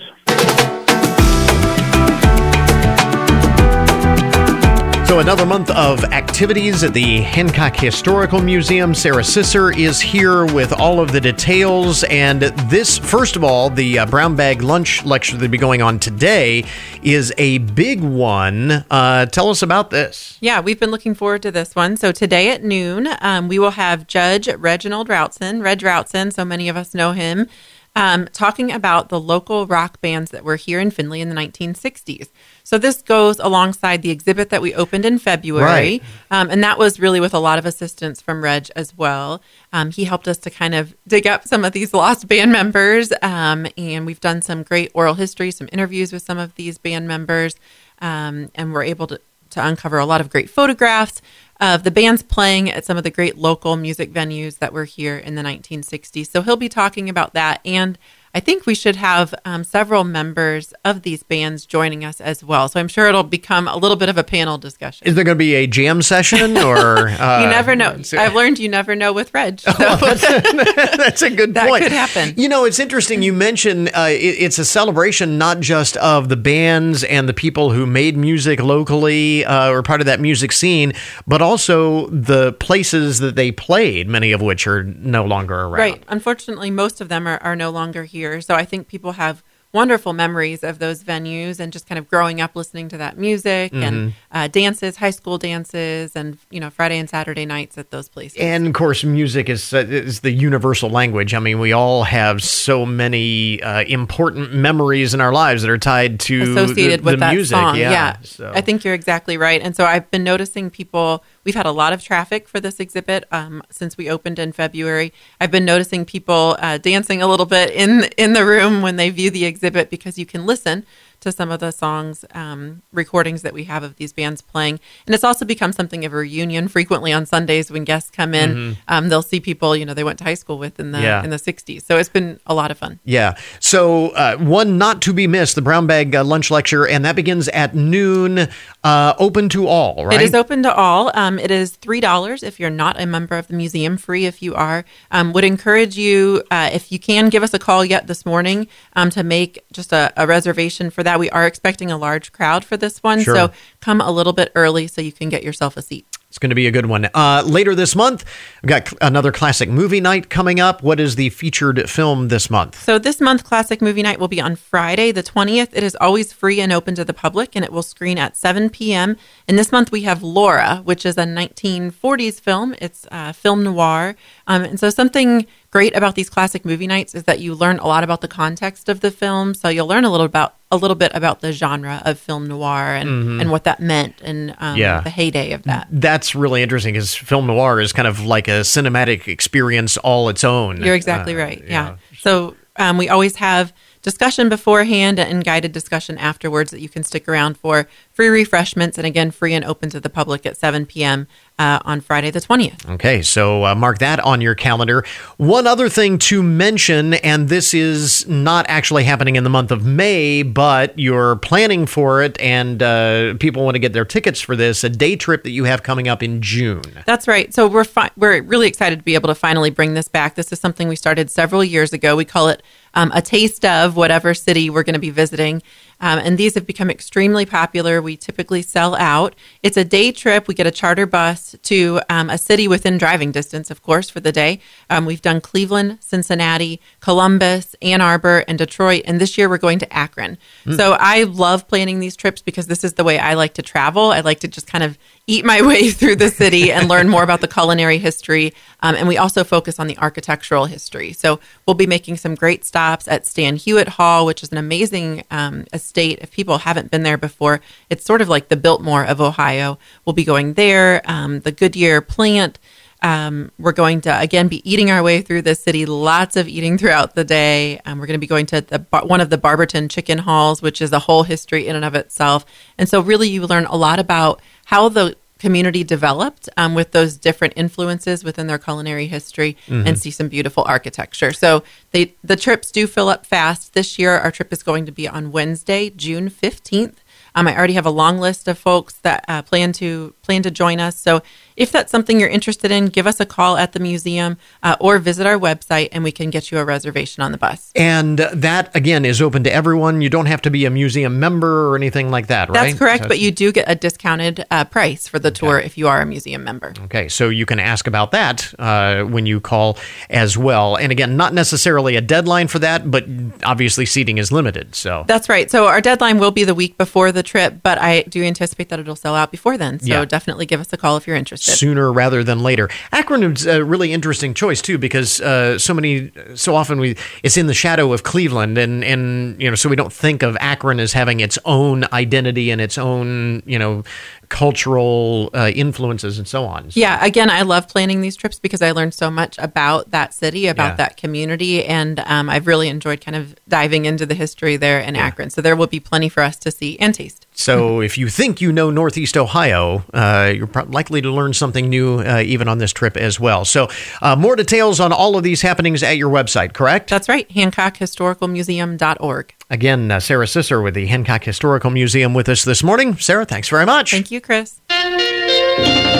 A: So, another month of activities at the Hancock Historical Museum. Sarah Sisser is here with all of the details. And this, first of all, the uh, Brown Bag Lunch lecture that'll be going on today is a big one. Uh, tell us about this.
L: Yeah, we've been looking forward to this one. So today at noon, um, we will have Judge Reginald Routson, Reg Routson, so many of us know him, um, talking about the local rock bands that were here in Findlay in the 1960s. So this goes alongside the exhibit that we opened in February,
M: Right.
L: um, and that was really with a lot of assistance from Reg as well. Um, he helped us to kind of dig up some of these lost band members, um, and we've done some great oral history, some interviews with some of these band members, um, and we're able to, to uncover a lot of great photographs of the bands playing at some of the great local music venues that were here in the 1960s. So he'll be talking about that and I think we should have um, several members of these bands joining us as well. So I'm sure it'll become a little bit of a panel discussion.
A: Is there going to be a jam session or? Uh,
L: you never know. I've learned you never know with Reg. So
A: that's a good
L: that
A: point.
L: could happen.
A: You know, it's interesting. You mentioned uh, it, it's a celebration not just of the bands and the people who made music locally uh, or part of that music scene, but also the places that they played, many of which are no longer around.
L: Right. Unfortunately, most of them are, are no longer here. So I think people have wonderful memories of those venues and just kind of growing up listening to that music and
A: Mhm.
L: uh, dances, high school dances, and you know Friday and Saturday nights at those places.
A: And of course, music is uh, is the universal language. I mean, we all have so many uh, important memories in our lives that are tied to
L: associated
A: the,
L: with
A: the
L: that
A: music.
L: song.
A: Yeah,
L: Yeah,
A: so.
L: I think you're exactly right. And so I've been noticing people we've had a lot of traffic for this exhibit um, since we opened in February. I've been noticing people uh, dancing a little bit in in the room when they view the exhibit because you can listen to some of the songs um, recordings that we have of these bands playing and it's also become something of a reunion frequently on sundays when guests come in
A: Mhm.
L: um, they'll see people you know they went to high school with in the
A: Yeah.
L: in the 60s so it's been a lot of fun
A: Yeah. So uh, one not to be missed, the Brown Bag uh, Lunch Lecture, and that begins at noon, uh, open to all, right?
L: It is open to all. Um, it is three dollars if you're not a member of the museum. Free if you are. Um, would encourage you uh, if you can give us a call yet this morning um, to make just a, a reservation for that. We are expecting a large crowd for this one,
A: Sure.
L: so come a little bit early so you can get yourself a seat.
A: It's going to be a good one. Uh, later this month, we've got another classic movie night coming up. What is the featured film this month?
L: So this month, Classic Movie Night will be on Friday, the 20th. It is always free and open to the public, and it will screen at 7 p.m. And this month we have Laura, which is a 1940s film. It's uh, film noir. Um, and so something great about these classic movie nights is that you learn a lot about the context of the film. So you'll learn a little about a little bit about the genre of film noir and,
A: Mhm.
L: and what that meant and um,
A: Yeah.
L: the heyday of that.
A: That's really interesting because film noir is kind of like a cinematic experience all its own.
L: You're exactly
A: Uh,
L: right. Yeah. So um, we always have discussion beforehand and guided discussion afterwards that you can stick around for. Free refreshments and again free and open to the public at 7 p.m. Uh, on Friday the 20th.
A: Okay, so uh, mark that on your calendar. One other thing to mention, and this is not actually happening in the month of May, but you're planning for it, and uh, people want to get their tickets for this a day trip that you have coming up in June.
L: That's right. So we're fi- we're really excited to be able to finally bring this back. This is something we started several years ago. We call it um, a taste of whatever city we're going to be visiting. Um, and these have become extremely popular. We typically sell out. It's a day trip. We get a charter bus to um, a city within driving distance, of course, for the day. Um, we've done Cleveland, Cincinnati, Columbus, Ann Arbor, and Detroit. And this year we're going to Akron.
M: Mm.
L: So I love planning these trips because this is the way I like to travel. I like to just kind of eat my way through the city and learn more about the culinary history. Um, and we also focus on the architectural history. So we'll be making some great stops at Stan Hywet Hall, which is an amazing um, estate. If people haven't been there before, it's sort of like the Biltmore of Ohio. We'll be going there. Um, the Goodyear plant. Um, we're going to again be eating our way through the city. Lots of eating throughout the day. Um, we're going to be going to the one of the Barberton chicken halls, which is a whole history in and of itself. And so, really, you learn a lot about how the community developed um, with those different influences within their culinary history,
M: Mhm.
L: and see some beautiful architecture. So, they the trips do fill up fast. This year, our trip is going to be on Wednesday, June fifteenth. Um, I already have a long list of folks that uh, plan to plan to join us. So if that's something you're interested in, give us a call at the museum uh, or visit our website, and we can get you a reservation on the bus.
A: And that, again, is open to everyone. You don't have to be a museum member or anything like that, right?
L: That's correct,
A: So
L: but you do get a discounted uh, price for the tour if you are a museum member.
A: Okay, so you can ask about that uh, when you call as well. And again, not necessarily a deadline for that, but obviously seating is limited. So
L: That's right. So our deadline will be the week before the trip, but I do anticipate that it'll sell out before then. So
A: Yeah.
L: definitely give us a call if you're interested.
A: sooner rather than later. Akron is a really interesting choice too because uh, so many, so often we it's in the shadow of Cleveland, and and you know, so we don't think of Akron as having its own identity and its own you know cultural uh, influences and so on.
L: Yeah, again, I love planning these trips because I learned so much about that city, about
A: Yeah.
L: that community, and um, I've really enjoyed kind of diving into the history there in Akron. So there will be plenty for us to see and taste.
A: So if you think you know Northeast Ohio, uh, you're pro- likely to learn something new uh, even on this trip as well. So uh, more details on all of these happenings at your website, correct?
L: That's right, HancockHistoricalMuseum.org.
A: Again, uh, Sarah Sisser with the Hancock Historical Museum with us this morning. Sarah, thanks very much.
L: Thank you, Chris.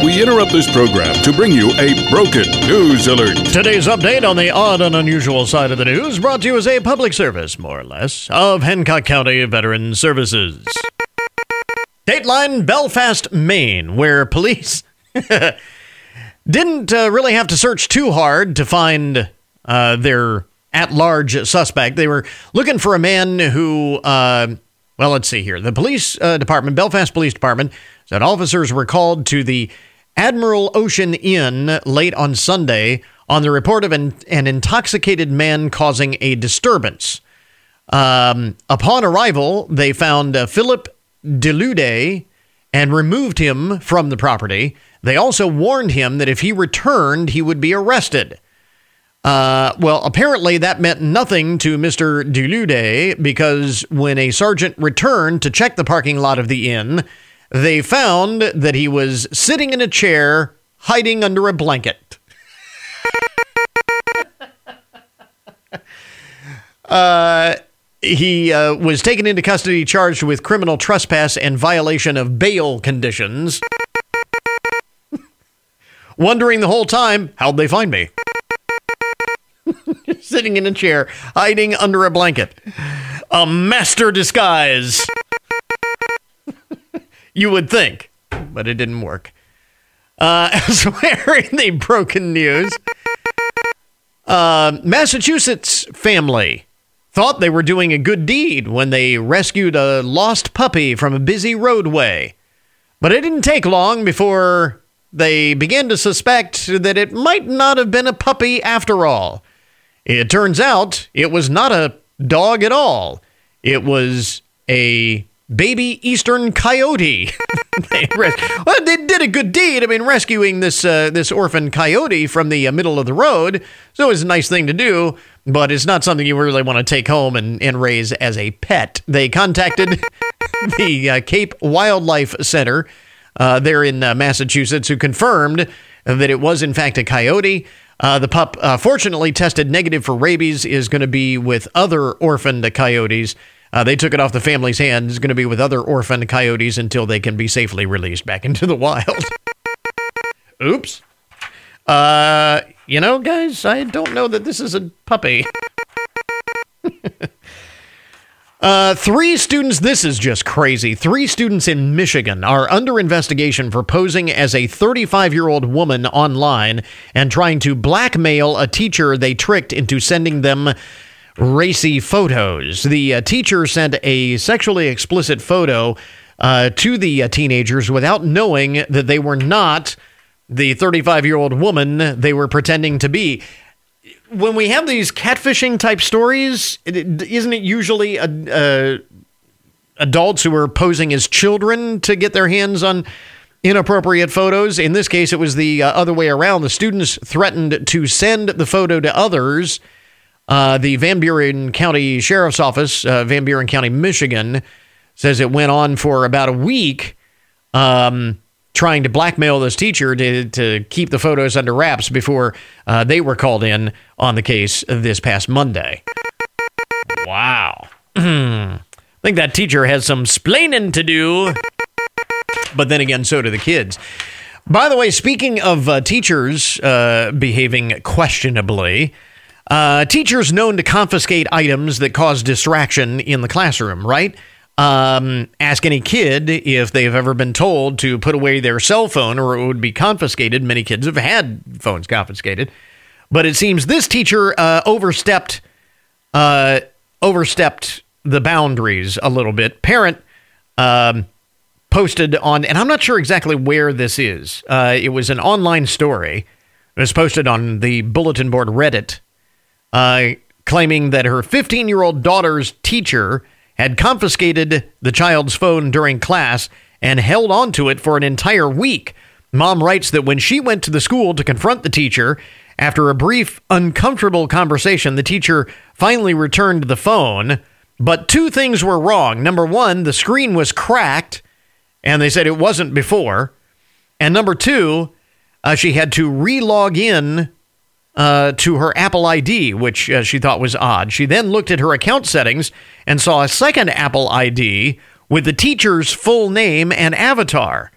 M: We interrupt this program to bring you a broken news alert.
A: Today's update on the odd and unusual side of the news brought to you as a public service, more or less, of Hancock County Veteran Services. Dateline Belfast, Maine, where police didn't uh, really have to search too hard to find uh, their at large suspect. They were looking for a man who, uh, well, let's see here. The police uh, department, Belfast Police Department, said officers were called to the Admiral Ocean Inn late on Sunday on the report of an, an intoxicated man causing a disturbance. Um, upon arrival, they found uh, Philip Delude and removed him from the property. They also warned him that if he returned, he would be arrested. Uh, well, apparently that meant nothing to Mr. Delude because when a sergeant returned to check the parking lot of the inn, they found that he was sitting in a chair, hiding under a blanket. uh, he uh, was taken into custody charged with criminal trespass and violation of bail conditions. Wondering the whole time, how'd they find me? Sitting in a chair, hiding under a blanket. A master disguise. you would think, but it didn't work. Uh, elsewhere in the broken news, uh, Massachusetts family thought they were doing a good deed when they rescued a lost puppy from a busy roadway. But it didn't take long before they began to suspect that it might not have been a puppy after all. It turns out it was not a dog at all. It was a baby eastern coyote. they well, they did a good deed. I mean, rescuing this uh, this orphan coyote from the uh, middle of the road. So it was a nice thing to do, but it's not something you really want to take home and, and raise as a pet. They contacted the uh, Cape Wildlife Center uh, there in uh, Massachusetts, who confirmed that it was in fact a coyote. Uh, the pup, uh, fortunately, tested negative for rabies, is going to be with other orphaned coyotes. Uh, they took it off the family's hands, going to be with other orphaned coyotes until they can be safely released back into the wild. Oops. Uh, you know, guys, I don't know that this is a puppy. Uh, three students, this is just crazy. Three students in Michigan are under investigation for posing as a 35 year old woman online and trying to blackmail a teacher they tricked into sending them racy photos. The uh, teacher sent a sexually explicit photo uh, to the uh, teenagers without knowing that they were not the 35 year old woman they were pretending to be when we have these catfishing type stories, isn't it usually a, a, adults who are posing as children to get their hands on inappropriate photos? In this case, it was the uh, other way around. The students threatened to send the photo to others. Uh, the Van Buren County Sheriff's Office, uh, Van Buren County, Michigan, says it went on for about a week. Um, trying to blackmail this teacher to, to keep the photos under wraps before uh, they were called in on the case this past Monday. Wow. I think that teacher has some splaining to do. But then again, so do the kids. By the way, speaking of uh, teachers uh, behaving questionably, uh, teachers known to confiscate items that cause distraction in the classroom, right? Um, ask any kid if they've ever been told to put away their cell phone or it would be confiscated. Many kids have had phones confiscated, but it seems this teacher uh, overstepped uh, overstepped the boundaries a little bit. Parent um, posted on, and I'm not sure exactly where this is. Uh, it was an online story. It was posted on the bulletin board Reddit, uh, claiming that her 15 year old daughter's teacher had confiscated the child's phone during class and held onto it for an entire week. Mom writes that when she went to the school to confront the teacher, after a brief, uncomfortable conversation, the teacher finally returned the phone. But two things were wrong. Number one, the screen was cracked, and they said it wasn't before. And number two, uh, she had to re log in uh, to her Apple ID, which uh, she thought was odd. She then looked at her account settings and saw a second Apple ID with the teacher's full name and avatar.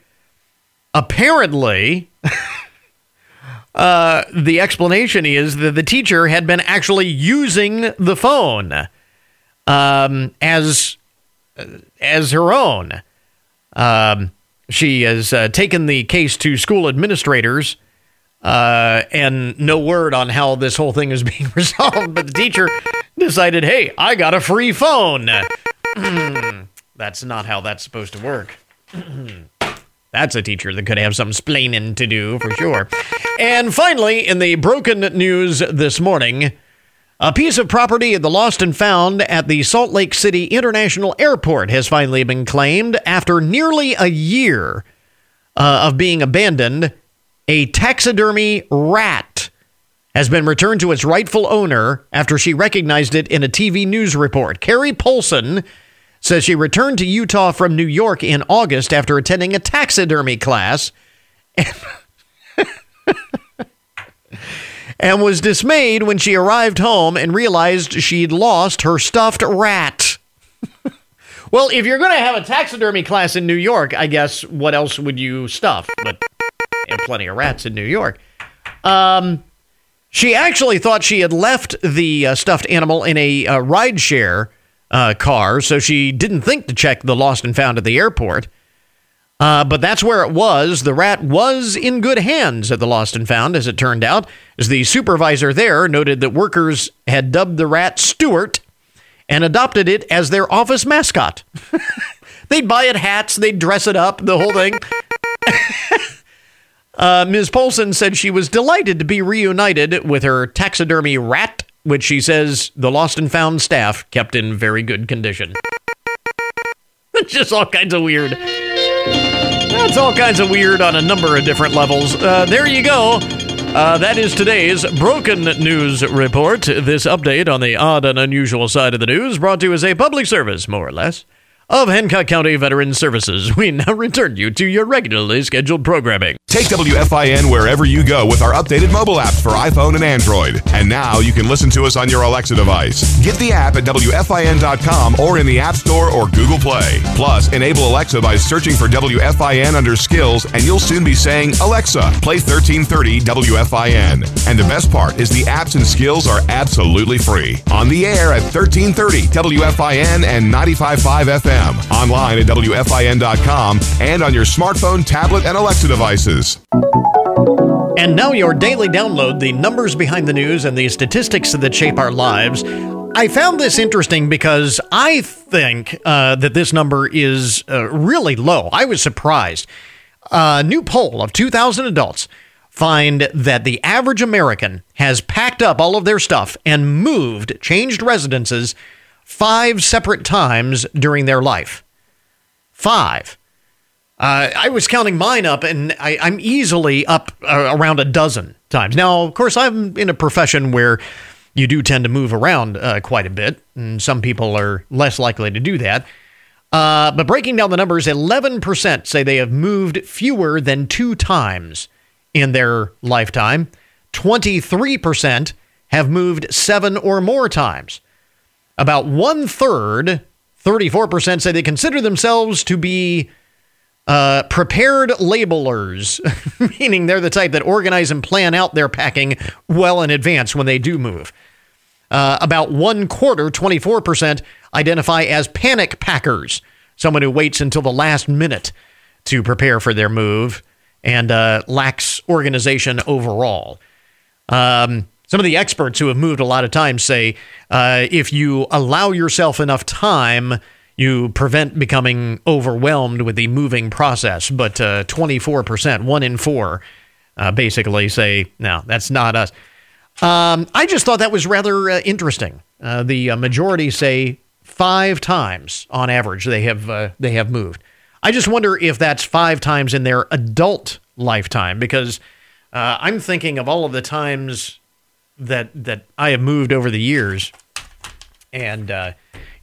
A: Apparently, uh, the explanation is that the teacher had been actually using the phone um, as as her own. Um, she has uh, taken the case to school administrators uh, and no word on how this whole thing is being resolved. But the teacher decided, hey, I got a free phone. that's not how that's supposed to work. That's a teacher that could have some splaining to do for sure. And finally, in the broken news this morning, A piece of property at the Lost and Found at the Salt Lake City International Airport has finally been claimed after nearly a year uh, of being abandoned. A taxidermy rat has been returned to its rightful owner after she recognized it in a TV news report. Carrie Polson says she returned to Utah from New York in August after attending a taxidermy class. and was dismayed when she arrived home and realized she'd lost her stuffed rat. well, if you're going to have a taxidermy class in New York, I guess what else would you stuff? But have plenty of rats in New York. Um, she actually thought she had left the uh, stuffed animal in a uh, rideshare uh, car, so she didn't think to check the lost and found at the airport. Uh, but that's where it was. The rat was in good hands at the Lost and Found, as it turned out, as the supervisor there noted that workers had dubbed the rat Stuart and adopted it as their office mascot. they'd buy it hats, they'd dress it up, the whole thing. uh, Ms. Polson said she was delighted to be reunited with her taxidermy rat, which she says the Lost and Found staff kept in very good condition. Just all kinds of weird. That's all kinds of weird on a number of different levels. Uh, there you go. Uh, that is today's Broken News Report. This update on the odd and unusual side of the news brought to you as a public service, more or less of Hancock County Veterans Services. We now return you to your regularly scheduled programming.
N: Take WFIN wherever you go with our updated mobile apps for iPhone and Android. And now you can listen to us on your Alexa device. Get the app at WFIN.com or in the App Store or Google Play. Plus, enable Alexa by searching for WFIN under skills, and you'll soon be saying, Alexa, play 1330 WFIN. And the best part is the apps and skills are absolutely free. On the air at 1330 WFIN and 95.5 FM. Online at WFIN.com and on your smartphone, tablet, and Alexa devices.
A: And now your daily download the numbers behind the news and the statistics that shape our lives. I found this interesting because I think uh, that this number is uh, really low. I was surprised. A new poll of 2,000 adults find that the average American has packed up all of their stuff and moved, changed residences five separate times during their life. Five. Uh, I was counting mine up, and I, am easily up uh, around a dozen times. Now, of course, I'm in a profession where you do tend to move around uh, quite a bit, and some people are less likely to do that. Uh, but breaking down the numbers, 11% say they have moved fewer than two times in their lifetime. 23% have moved seven or more times. About one third, 34%, say they consider themselves to be uh, prepared labelers, meaning they're the type that organize and plan out their packing well in advance when they do move. Uh, about one quarter, 24%, identify as panic packers, someone who waits until the last minute to prepare for their move and uh, lacks organization overall. Um, some of the experts who have moved a lot of times say uh, if you allow yourself enough time, you prevent becoming overwhelmed with the moving process. But uh, 24%, one in four, uh, basically say, no, that's not us. Um, I just thought that was rather uh, interesting. Uh, the uh, majority say five times on average they have uh, they have moved. I just wonder if that's five times in their adult lifetime because I'm thinking of all of the times that that I have moved over the years, and uh,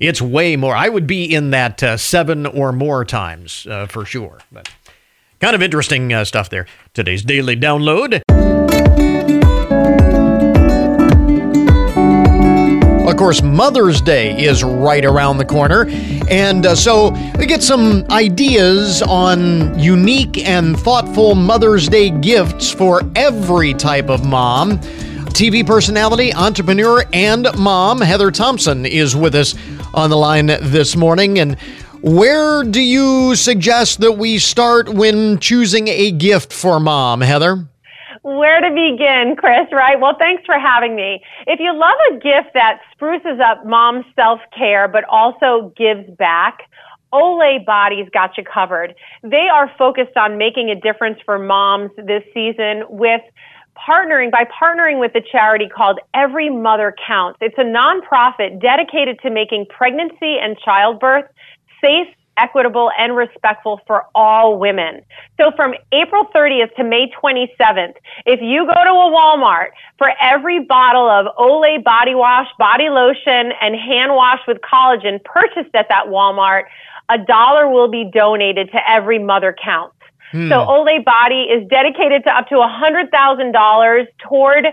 A: it's way more. I would be in that uh, seven or more times uh, for sure. But kind of interesting uh, stuff there. Today's daily download. Of course, Mother's Day is right around the corner. And uh, so we get some ideas on unique and thoughtful Mother's Day gifts for every type of mom. TV personality, entrepreneur, and mom, Heather Thompson, is with us on the line this morning. And where do you suggest that we start when choosing a gift for mom, Heather?
O: Where to begin, Chris, right? Well, thanks for having me. If you love a gift that spruces up mom's self care but also gives back, Olay Body's got you covered. They are focused on making a difference for moms this season with partnering by partnering with a charity called Every Mother Counts. It's a nonprofit dedicated to making pregnancy and childbirth safe, equitable, and respectful for all women. So from April 30th to May 27th, if you go to a Walmart for every bottle of Olay body wash, body lotion, and hand wash with collagen purchased at that Walmart, a dollar will be donated to every mother counts.
P: Hmm.
O: So Olay Body is dedicated to up to $100,000 toward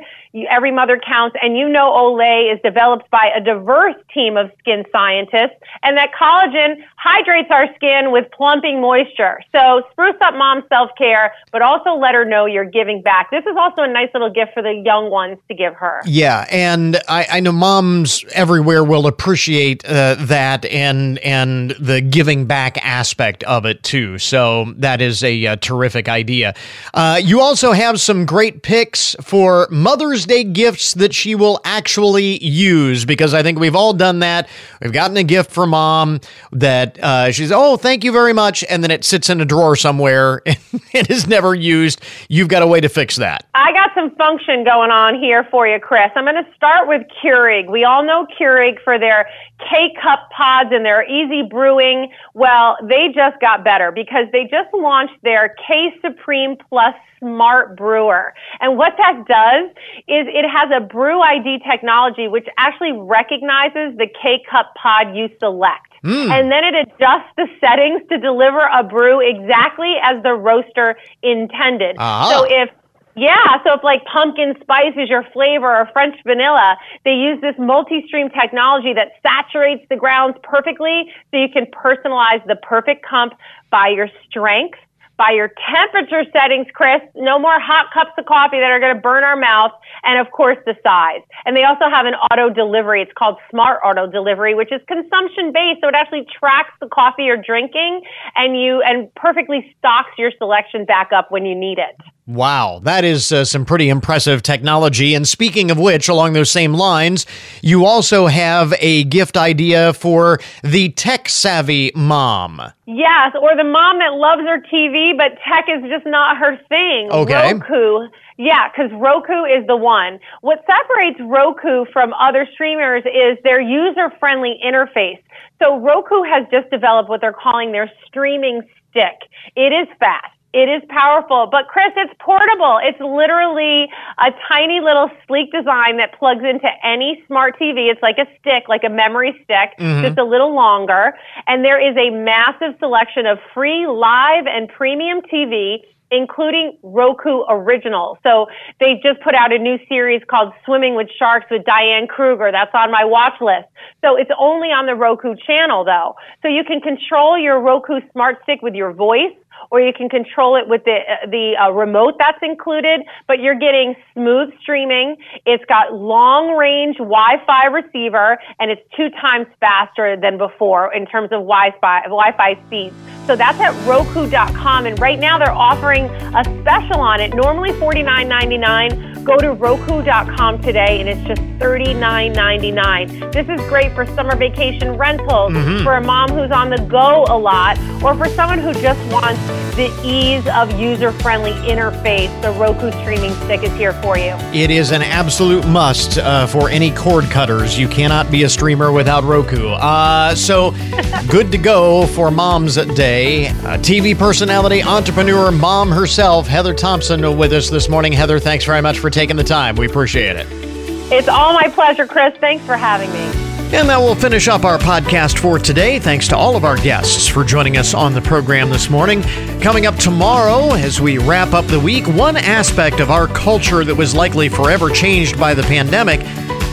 O: Every Mother Counts. And you know Olay is developed by a diverse team of skin scientists and that collagen hydrates our skin with plumping moisture. So spruce up mom's self-care, but also let her know you're giving back. This is also a nice little gift for the young ones to give her.
A: Yeah, and I, I know moms everywhere will appreciate uh, that and and the giving back aspect of it too. So that is a, uh terrific idea. Uh, you also have some great picks for Mother's Day gifts that she will actually use because I think we've all done that. We've gotten a gift from mom that uh, she's oh thank you very much, and then it sits in a drawer somewhere and is never used. You've got a way to fix that.
O: I got some function going on here for you, Chris. I'm going to start with Keurig. We all know Keurig for their K cup pods and their easy brewing. Well, they just got better because they just launched their K Supreme Plus Smart Brewer. And what that does is it has a Brew ID technology which actually recognizes the K cup pod you select.
P: Mm.
O: And then it adjusts the settings to deliver a brew exactly as the roaster intended.
P: Ah.
O: So if yeah, so if like pumpkin spice is your flavor or French vanilla, they use this multi-stream technology that saturates the grounds perfectly so you can personalize the perfect comp by your strength, by your temperature settings, Chris. No more hot cups of coffee that are going to burn our mouth. And of course, the size. And they also have an auto delivery. It's called Smart Auto Delivery, which is consumption based. So it actually tracks the coffee you're drinking and you, and perfectly stocks your selection back up when you need it.
A: Wow, that is uh, some pretty impressive technology. And speaking of which, along those same lines, you also have a gift idea for the tech savvy mom.
O: Yes, or the mom that loves her TV, but tech is just not her thing.
A: Okay.
O: Roku. Yeah, because Roku is the one. What separates Roku from other streamers is their user friendly interface. So Roku has just developed what they're calling their streaming stick. It is fast. It is powerful, but Chris, it's portable. It's literally a tiny little sleek design that plugs into any smart TV. It's like a stick, like a memory stick,
P: Mhm.
O: just a little longer. And there is a massive selection of free live and premium TV including Roku Original. So they just put out a new series called Swimming with Sharks with Diane Kruger. That's on my watch list. So it's only on the Roku channel though. So you can control your Roku smart stick with your voice or you can control it with the the uh, remote that's included. But you're getting smooth streaming. It's got long range Wi-Fi receiver, and it's two times faster than before in terms of Wi-Fi Wi-Fi speeds. So that's at Roku.com, and right now they're offering a special on it. Normally $49.99. Go to Roku.com today, and it's just $39.99. This is great for summer vacation rentals,
P: Mhm.
O: for a mom who's on the go a lot, or for someone who just wants the ease of user-friendly interface. The Roku streaming stick is here for you.
A: It is an absolute must uh, for any cord cutters. You cannot be a streamer without Roku. Uh, so, good to go for Mom's Day. Uh, TV personality, entrepreneur, mom herself, Heather Thompson, with us this morning. Heather, thanks very much for taking the time. We appreciate it.
O: It's all my pleasure, Chris. Thanks for having me.
A: And that will finish up our podcast for today. Thanks to all of our guests for joining us on the program this morning. Coming up tomorrow, as we wrap up the week, one aspect of our culture that was likely forever changed by the pandemic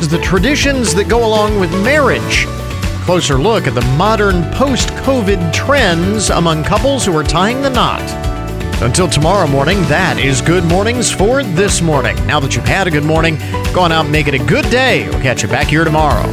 A: is the traditions that go along with marriage. Closer look at the modern post COVID trends among couples who are tying the knot. Until tomorrow morning, that is Good Mornings for this morning. Now that you've had a good morning, go on out and make it a good day. We'll catch you back here tomorrow.